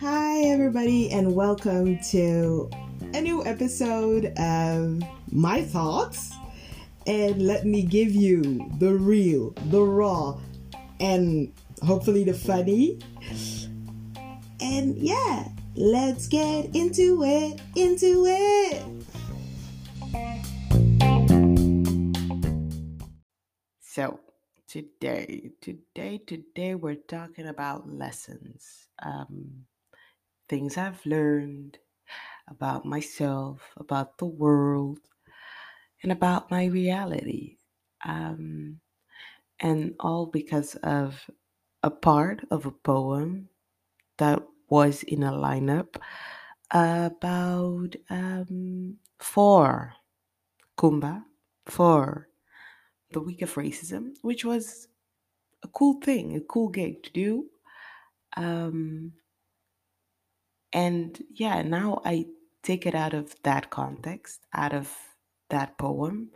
Hi, everybody, and welcome to a new episode of My Thoughts. And let me give you the real, the raw, and hopefully the funny. And yeah, let's get into it, into it. So, today, today, today, we're talking about lessons. Um, things I've learned about myself, about the world, and about my reality. Um, and all because of a part of a poem that was in a lineup about um, for Kumba, for the week of racism, which was a cool thing, a cool gig to do. Um, and yeah, now I take it out of that context, out of that poem,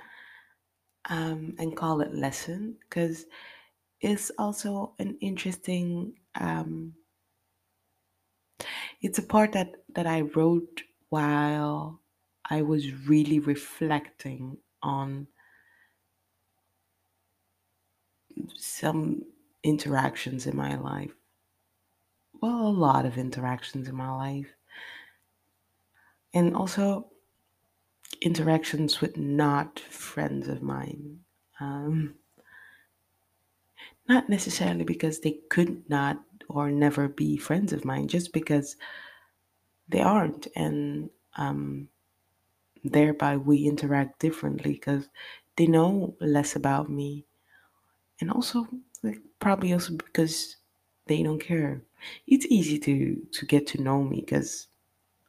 um, and call it lesson because it's also an interesting. Um, it's a part that that I wrote while I was really reflecting on some interactions in my life. Well, a lot of interactions in my life. And also interactions with not friends of mine. Um, not necessarily because they could not or never be friends of mine, just because they aren't. And um, thereby we interact differently because they know less about me. And also, like, probably also because they don't care. It's easy to, to get to know me because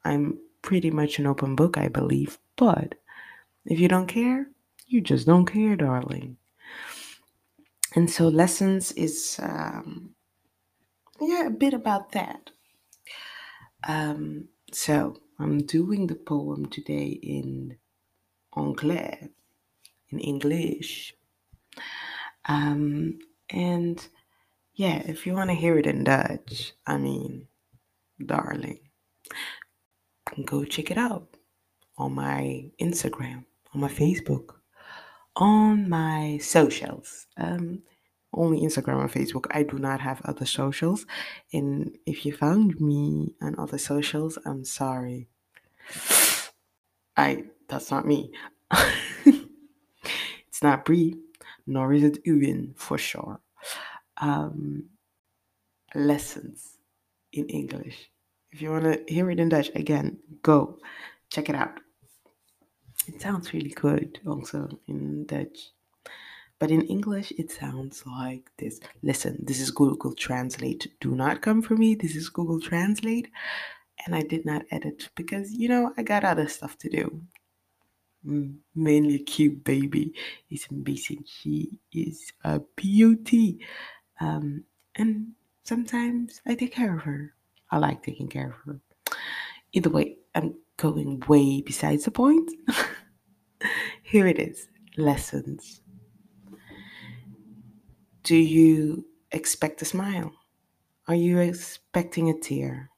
I'm pretty much an open book, I believe. But if you don't care, you just don't care, darling. And so, lessons is, um, yeah, a bit about that. Um, so, I'm doing the poem today in anglais, in English. Um, and yeah, if you want to hear it in Dutch, I mean, darling, go check it out on my Instagram, on my Facebook, on my socials. Um, only Instagram and Facebook. I do not have other socials. And if you found me on other socials, I'm sorry. I that's not me. it's not Brie, nor is it Uwin for sure. Um, lessons in English. If you want to hear it in Dutch, again, go check it out. It sounds really good also in Dutch. But in English, it sounds like this. Listen, this is Google Translate. Do not come for me. This is Google Translate. And I did not edit because, you know, I got other stuff to do. Mainly cute baby. It's amazing. She is a beauty. Um, and sometimes I take care of her. I like taking care of her. Either way, I'm going way besides the point. Here it is lessons. Do you expect a smile? Are you expecting a tear?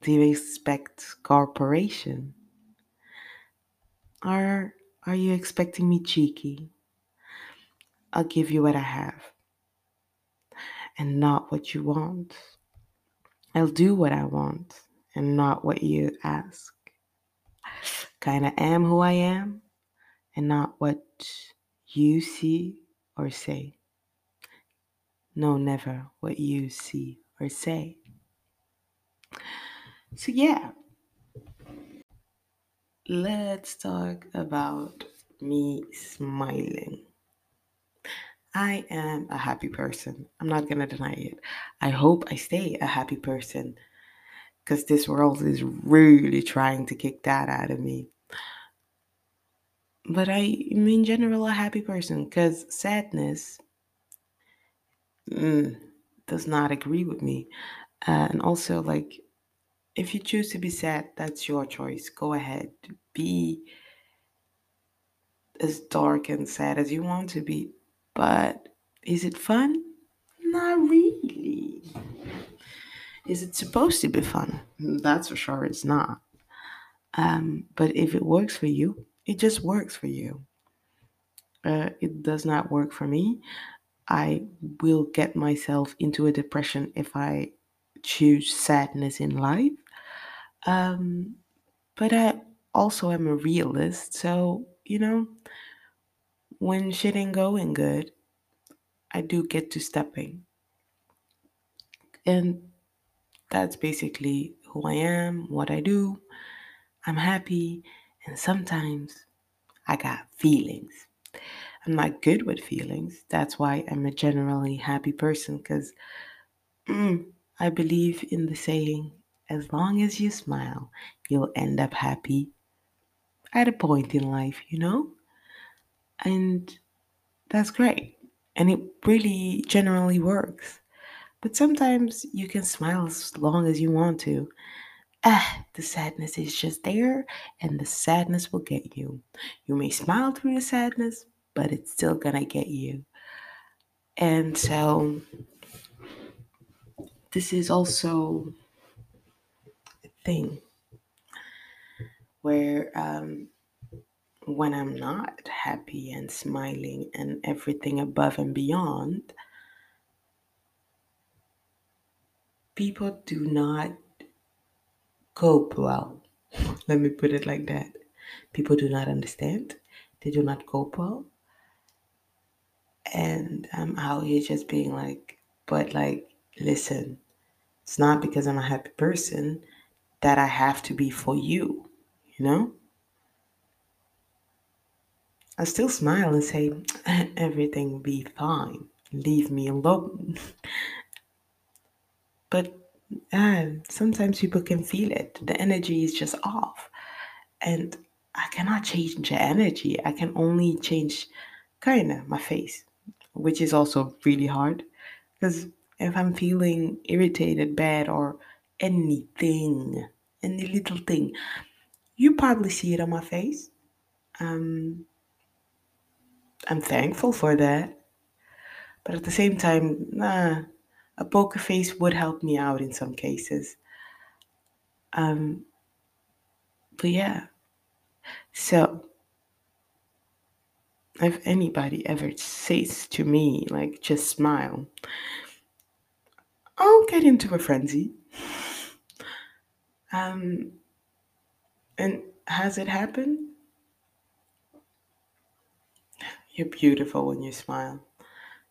Do you expect cooperation? Or are you expecting me cheeky? I'll give you what I have and not what you want. I'll do what I want and not what you ask. Kinda am who I am and not what you see or say. No, never what you see or say. So, yeah, let's talk about me smiling. I am a happy person. I'm not going to deny it. I hope I stay a happy person because this world is really trying to kick that out of me. But I am in general a happy person because sadness mm, does not agree with me. Uh, and also, like, if you choose to be sad, that's your choice. Go ahead. Be as dark and sad as you want to be. But is it fun? Not really. Is it supposed to be fun? That's for sure it's not. Um, but if it works for you, it just works for you. Uh, it does not work for me. I will get myself into a depression if I choose sadness in life. Um, but I also am a realist, so you know, when shit ain't going good, I do get to stepping. And that's basically who I am, what I do. I'm happy, and sometimes I got feelings. I'm not good with feelings. That's why I'm a generally happy person because mm, I believe in the saying, as long as you smile, you'll end up happy at a point in life, you know? And that's great. And it really generally works. But sometimes you can smile as long as you want to. Ah, the sadness is just there, and the sadness will get you. You may smile through the sadness, but it's still gonna get you. And so, this is also a thing where um, when I'm not happy and smiling and everything above and beyond, people do not cope well. Let me put it like that. People do not understand, they do not cope well. And I'm out here just being like, but like, listen, it's not because I'm a happy person that I have to be for you, you know? I still smile and say, everything will be fine. Leave me alone. but uh, sometimes people can feel it. The energy is just off. And I cannot change the energy. I can only change kind of my face, which is also really hard. Because if I'm feeling irritated, bad, or anything, any little thing, you probably see it on my face. Um, I'm thankful for that. But at the same time, nah, a poker face would help me out in some cases. Um, but yeah. So, if anybody ever says to me, like, just smile, I'll get into a frenzy. Um, and has it happened? You're beautiful when you smile.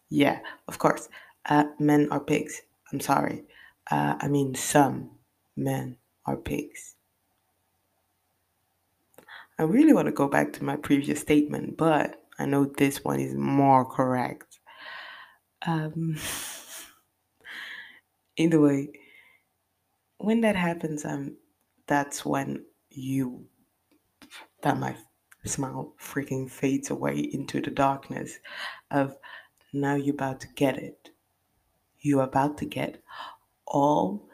Yeah, of course. Uh, men are pigs. I'm sorry. Uh, I mean, some men are pigs. I really want to go back to my previous statement, but I know this one is more correct. Um, either way, when that happens, um, that's when you that my smile freaking fades away into the darkness of now you're about to get it. You're about to get all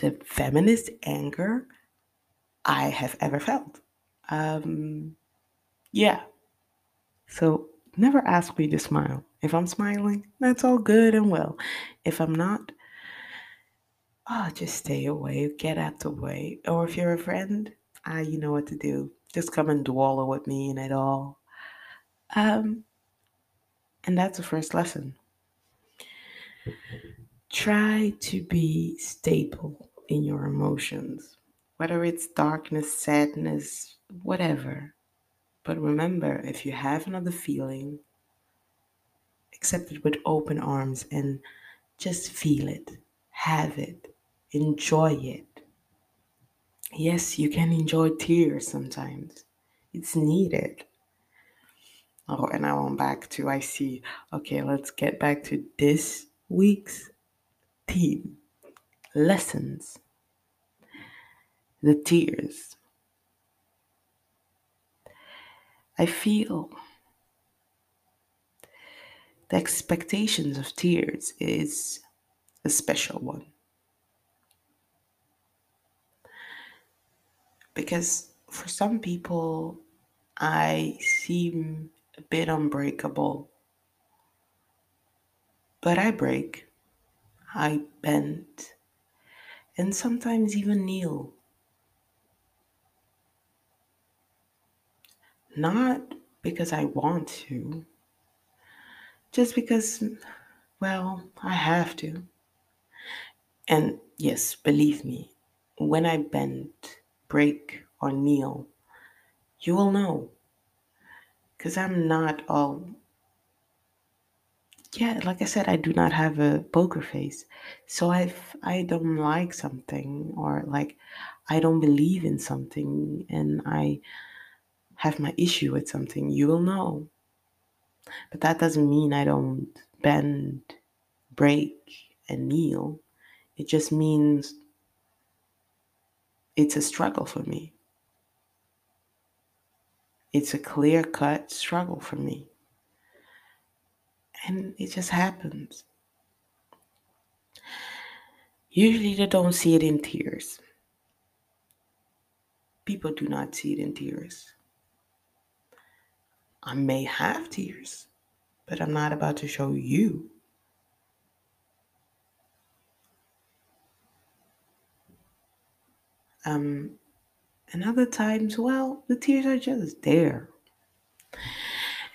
the feminist anger I have ever felt. Um, yeah. So never ask me to smile. If I'm smiling, that's all good and well. If I'm not, oh, just stay away, get out the way. Or if you're a friend, ah, you know what to do. Just come and wallow with me in it all. Um, and that's the first lesson. Try to be stable in your emotions, whether it's darkness, sadness, whatever. But remember, if you have another feeling, accept it with open arms and just feel it, have it, enjoy it. Yes, you can enjoy tears sometimes, it's needed. Oh, and I went back to I see. Okay, let's get back to this week's theme lessons. The tears. I feel the expectations of tears is a special one. Because for some people, I seem a bit unbreakable. But I break, I bend, and sometimes even kneel. Not because I want to, just because, well, I have to. And yes, believe me, when I bend, break, or kneel, you will know. Because I'm not all. Yeah, like I said, I do not have a poker face. So if I don't like something or like I don't believe in something and I have my issue with something, you will know. But that doesn't mean I don't bend, break, and kneel. It just means it's a struggle for me. It's a clear cut struggle for me. And it just happens. Usually they don't see it in tears. People do not see it in tears. I may have tears, but I'm not about to show you. Um, and other times, well, the tears are just there.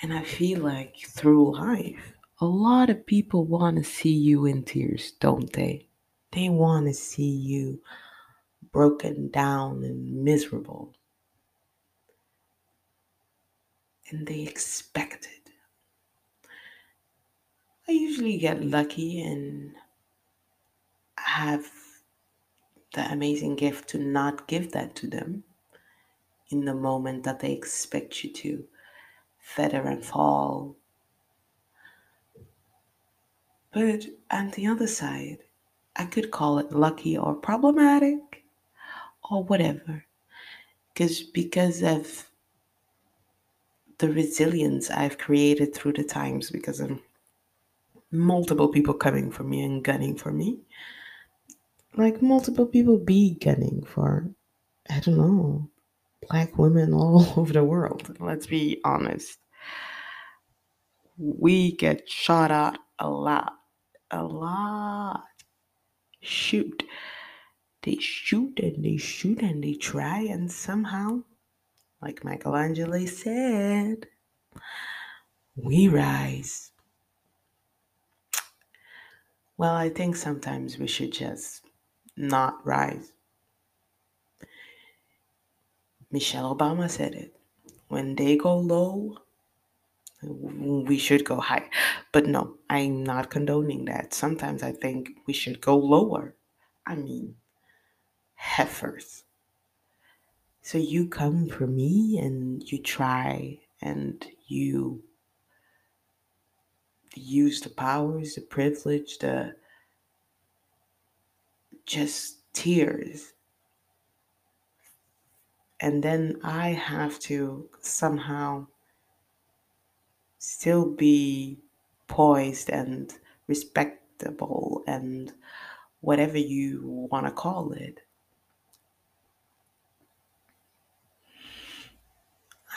And I feel like through life, a lot of people want to see you in tears, don't they? They want to see you broken down and miserable. And they expect it. I usually get lucky and have the amazing gift to not give that to them in the moment that they expect you to feather and fall. But on the other side, I could call it lucky or problematic or whatever. Because because of the resilience I've created through the times because of multiple people coming for me and gunning for me. Like multiple people be gunning for I don't know, black women all over the world. Let's be honest. We get shot at a lot. A lot. Shoot. They shoot and they shoot and they try, and somehow, like Maya Angelou said, we rise. Well, I think sometimes we should just not rise. Michelle Obama said it. When they go low, we should go high. But no, I'm not condoning that. Sometimes I think we should go lower. I mean, heifers. So you come for me and you try and you use the powers, the privilege, the just tears. And then I have to somehow still be poised and respectable and whatever you want to call it.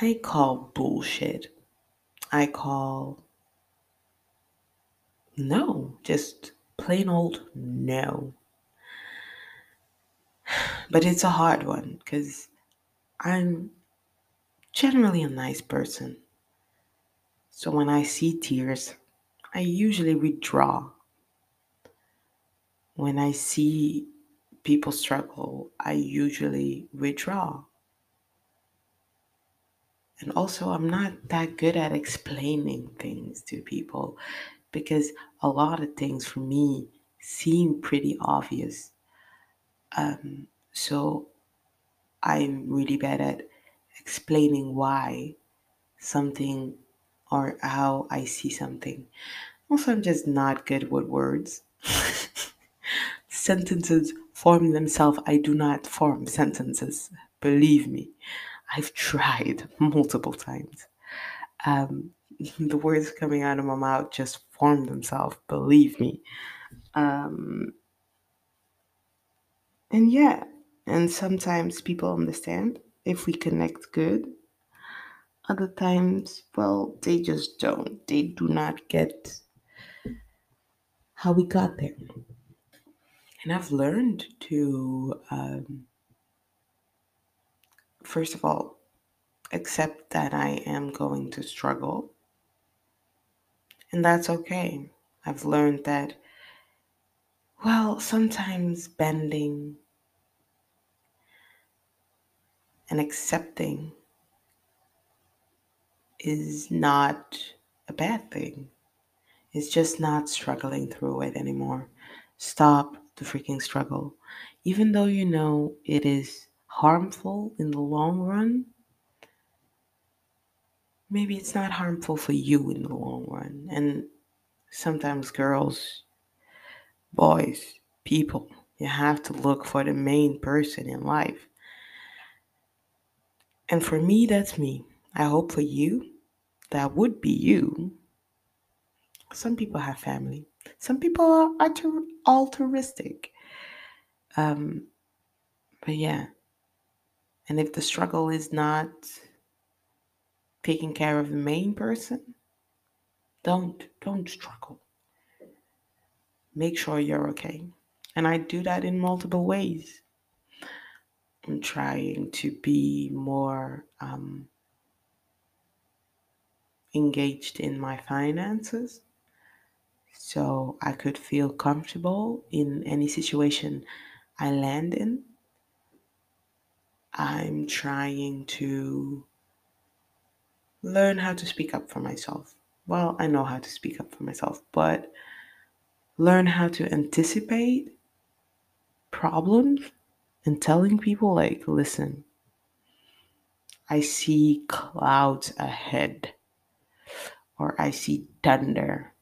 I call bullshit. I call no, just plain old no. But it's a hard one because I'm generally a nice person. So when I see tears, I usually withdraw. When I see people struggle, I usually withdraw. And also, I'm not that good at explaining things to people because a lot of things for me seem pretty obvious. Um, so I'm really bad at explaining why something or how I see something. Also, I'm just not good with words. sentences form themselves. I do not form sentences. Believe me, I've tried multiple times. Um, the words coming out of my mouth just form themselves. Believe me. Um, and yeah, and sometimes people understand if we connect good. Other times, well, they just don't. They do not get how we got there. And I've learned to, um, first of all, accept that I am going to struggle. And that's okay. I've learned that, well, sometimes bending and accepting is not a bad thing. It's just not struggling through it anymore. Stop the freaking struggle. Even though you know it is harmful in the long run, maybe it's not harmful for you in the long run. And sometimes, girls, boys, people, you have to look for the main person in life. And for me, that's me. I hope for you, that would be you. Some people have family. Some people are altruistic. Um, but yeah. And if the struggle is not taking care of the main person, don't don't struggle. Make sure you're okay. And I do that in multiple ways. I'm trying to be more um, engaged in my finances so I could feel comfortable in any situation I land in. I'm trying to learn how to speak up for myself. Well, I know how to speak up for myself, but learn how to anticipate problems and telling people, like, listen, I see clouds ahead, or I see thunder.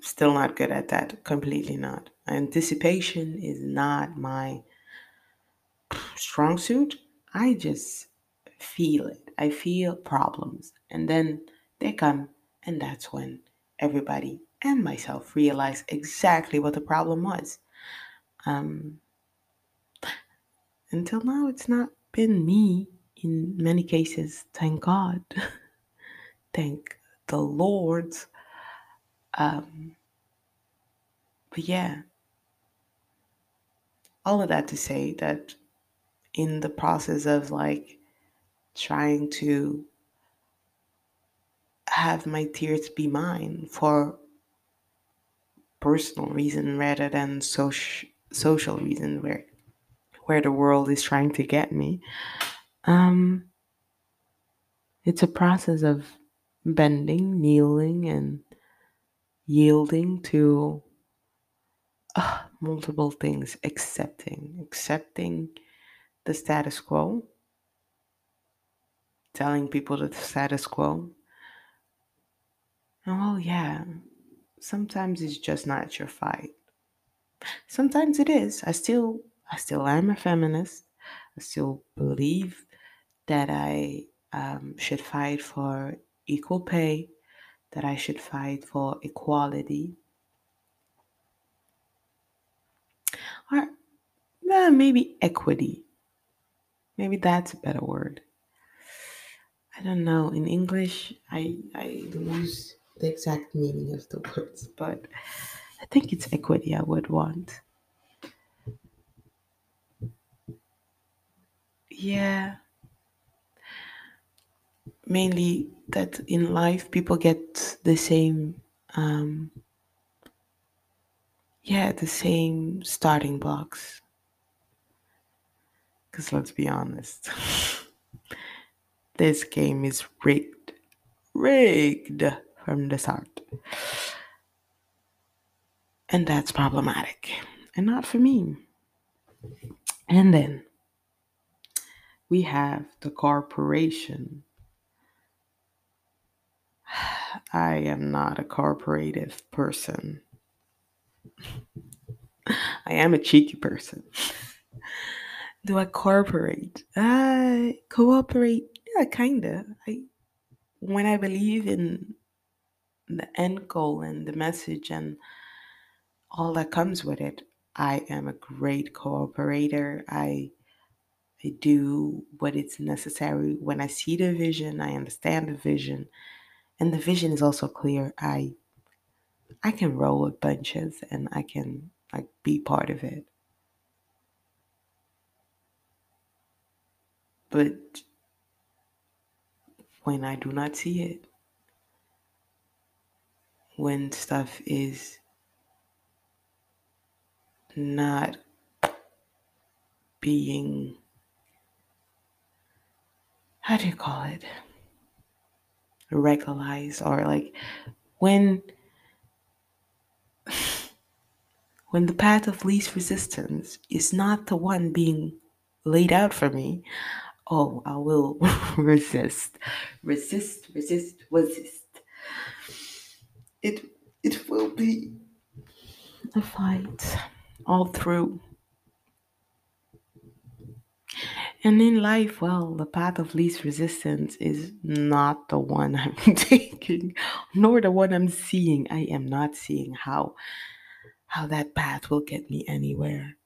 Still not good at that, completely not. Anticipation is not my strong suit. I just feel it. I feel problems. And then they come, and that's when everybody and myself realize exactly what the problem was. Um, until now, it's not been me in many cases, thank God. thank the Lord. Um, but yeah, all of that to say that in the process of like trying to have my tears be mine for personal reason rather than social social reason where where the world is trying to get me. Um it's a process of bending kneeling and yielding to uh, multiple things. Accepting accepting the status quo. Telling people the status quo. And well yeah sometimes it's just not your fight. Sometimes it is. I still i still am a feminist. I still believe that i um, should fight for equal pay that i should fight for equality. Or uh, maybe equity. Maybe that's a better word. I don't know. In english i i lose the exact meaning of the words but i think it's equity i would want. Yeah. Mainly that in life people get the same um yeah the same starting blocks. Because let's be honest this game is rigged rigged from the start and that's problematic and not for me and then we have the corporation I am not a corporative person. I am a cheeky person. Do I cooperate? I cooperate. Yeah, kinda. I when I believe in the end goal and the message and all that comes with it, I am a great cooperator. I I do what is necessary when I see the vision, I understand the vision, and the vision is also clear. I I can roll with bunches and I can like be part of it. But when I do not see it, when stuff is not being how do you call it? Regularized or like when when the path of least resistance is not the one being laid out for me oh i will resist. Resist resist resist it it will be a fight all through and in life, well, the path of least resistance is not the one I'm taking, nor the one I'm seeing. I am not seeing how how that path will get me anywhere.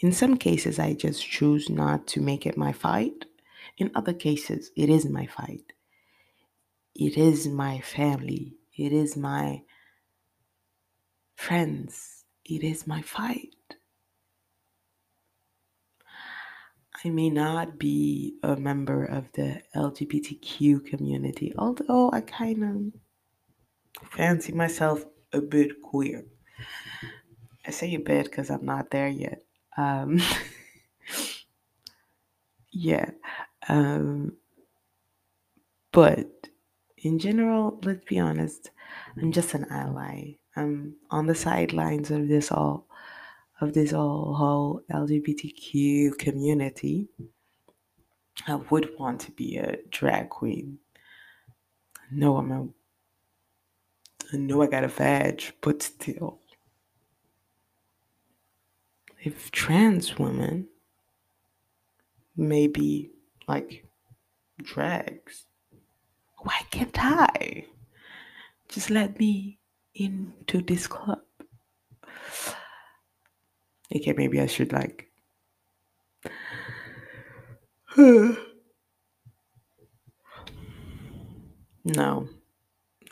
In some cases, I just choose not to make it my fight. In other cases, it is my fight. It is my family. It is my friends. It is my fight. I may not be a member of the LGBTQ community, although I kind of fancy myself a bit queer. I say a bit because I'm not there yet. Um, yeah. Um, but in general, let's be honest, I'm just an ally. I'm on the sidelines of this all of this whole, whole LGBTQ community, I would want to be a drag queen. No, I'm a. I know I got a vag, but still. If trans women maybe like drags, why can't I? Just let me into this club. Okay, maybe I should like. no,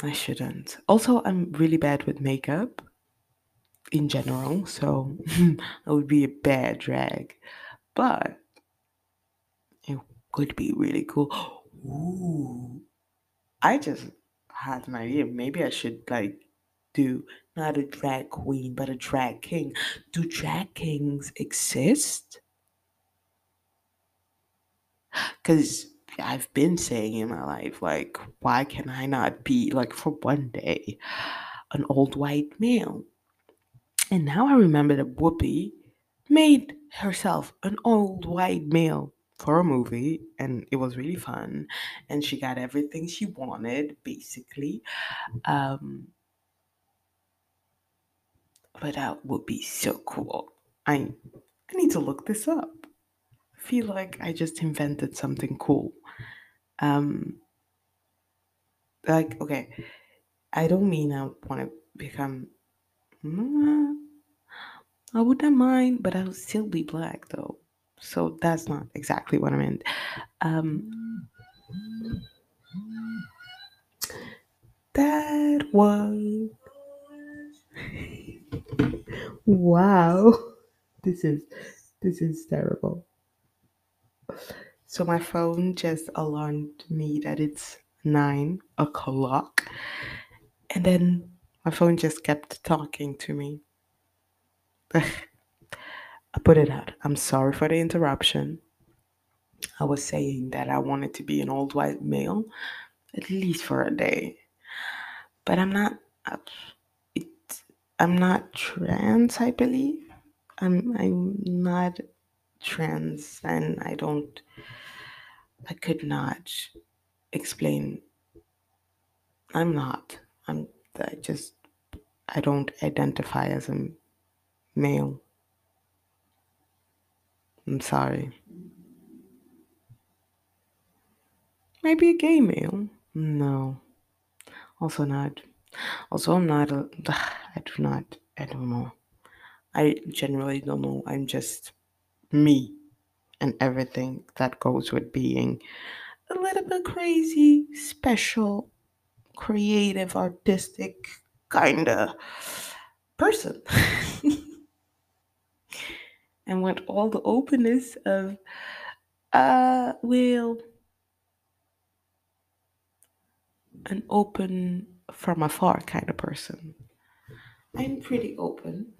I shouldn't. Also, I'm really bad with makeup in general, so I would be a bad drag. But it could be really cool. Ooh, I just had an idea. Maybe I should like do not a drag queen, but a drag king. Do drag kings exist? Because I've been saying in my life, like, why can I not be, like, for one day, an old white male? And now I remember that Whoopi made herself an old white male for a movie, and it was really fun. And she got everything she wanted, basically. Um, but that would be so cool. I I need to look this up. I feel like I just invented something cool. Um like okay, I don't mean I want to become mm, I wouldn't mind, but I would still be black though. So that's not exactly what I meant. Um that was wow. This is this is terrible. So my phone just alarmed me that it's nine o'clock. And then my phone just kept talking to me. I put it out. I'm sorry for the interruption. I was saying that I wanted to be an old white male, at least for a day. But I'm not. Uh, it, I'm not trans. I believe. I'm. I'm not trans, and I don't. I could not explain. I'm not. I'm. I just. I don't identify as a male. I'm sorry. Maybe a gay male? No. Also not. Also, I'm not a. I do not. I don't know. I generally don't know. I'm just me and everything that goes with being a little bit crazy, special, creative, artistic kind of person. and with all the openness of, uh, well, an open from afar kind of person. I'm pretty open.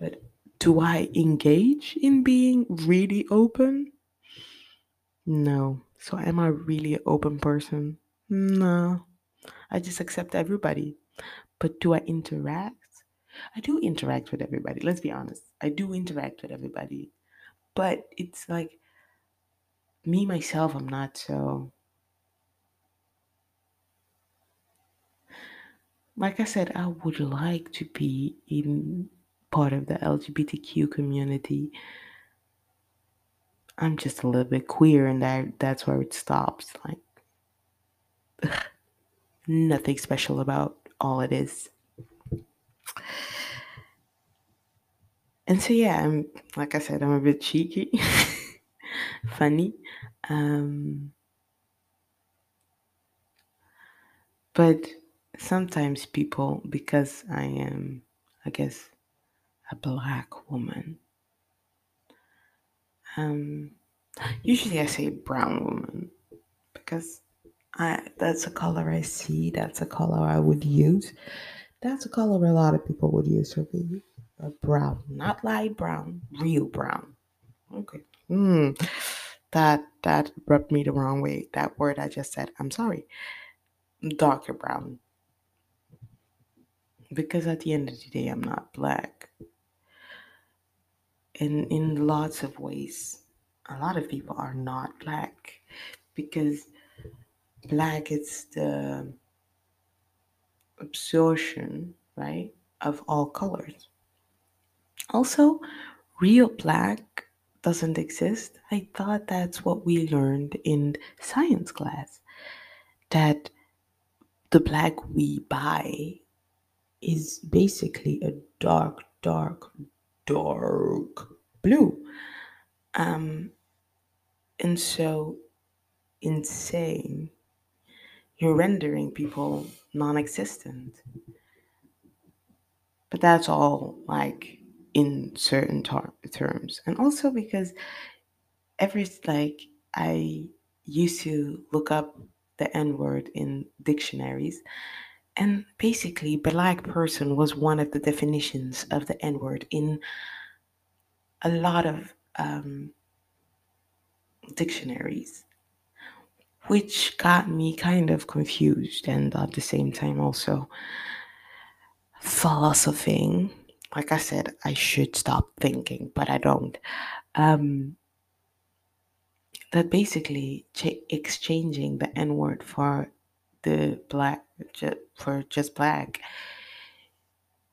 But do I engage in being really open? No. So am I really an open person? No. I just accept everybody. But do I interact? I do interact with everybody. Let's be honest. I do interact with everybody. But it's like me myself, I'm not so like I said, I would like to be in part of the LGBTQ community. I'm just a little bit queer, and that that's where it stops. Like nothing special about all it is. And so yeah, I'm like I said, I'm a bit cheeky, funny. Um, but sometimes people, because I am, I guess, a black woman. Um, usually I say brown woman because I that's a color I see. That's a color I would use. That's a color a lot of people would use for me. A brown, not light brown, real brown. Okay. Hmm. That that rubbed me the wrong way. That word I just said. I'm sorry. Darker brown. Because at the end of the day, I'm not black. And in lots of ways, a lot of people are not black because black is the absorption, right, of all colors. Also, real black doesn't exist. I thought that's what we learned in science class that the black we buy is basically a dark, dark, dark blue. Um, and so insane. You're rendering people non existent. But that's all like in certain tar- terms. And also because every, like, I used to look up the N word in dictionaries. And basically, black person was one of the definitions of the N word in a lot of um, dictionaries, which got me kind of confused and at the same time also philosophing. Like I said, I should stop thinking, but I don't. Um, that basically ch- exchanging the N word for the black, ju- for just black,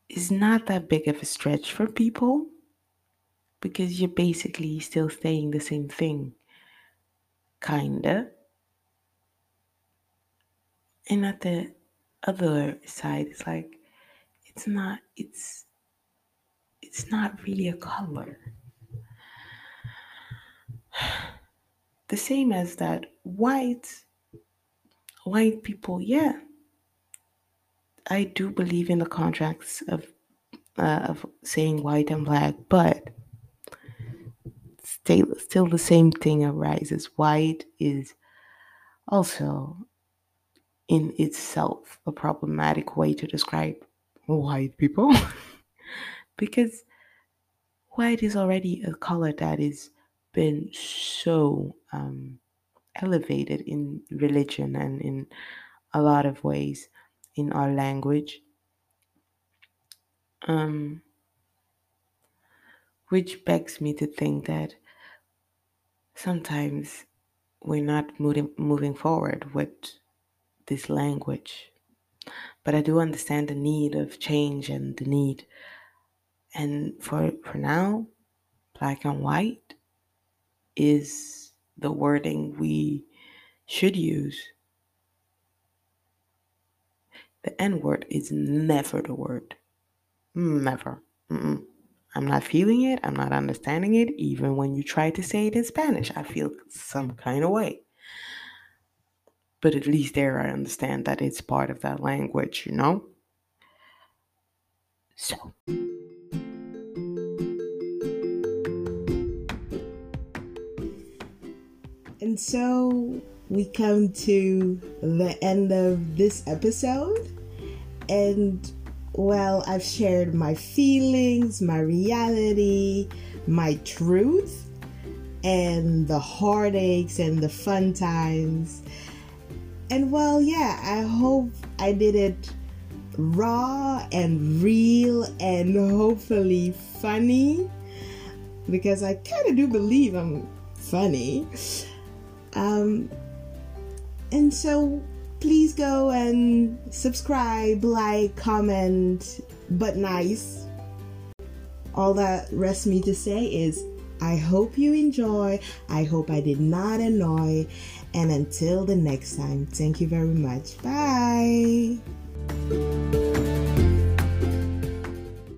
is not that big of a stretch for people because you're basically still saying the same thing kinda. And at the other side, it's like it's not it's it's not really a color. The same as that white white people, yeah. I do believe in the contracts of uh, of saying white and black, but still still the same thing arises. White is also in itself a problematic way to describe white people. Because white is already a color that has been so um, elevated in religion and in a lot of ways in our language. Um, which begs me to think that sometimes we're not moving, moving forward with this language. But I do understand the need of change and the need. And for, for now, black and white is the wording we should use. The N word is never the word. Never. Mm-mm. I'm not feeling it. I'm not understanding it. Even when you try to say it in Spanish, I feel some kind of way. But at least there I understand that it's part of that language, you know? So. And so we come to the end of this episode. And well, I've shared my feelings, my reality, my truth, and the heartaches and the fun times. And well, yeah, I hope I did it raw and real and hopefully funny because I kind of do believe I'm funny. Um, and so please go and subscribe, like, comment, but nice. All that rests me to say is I hope you enjoy. I hope I did not annoy. And until the next time, thank you very much. Bye.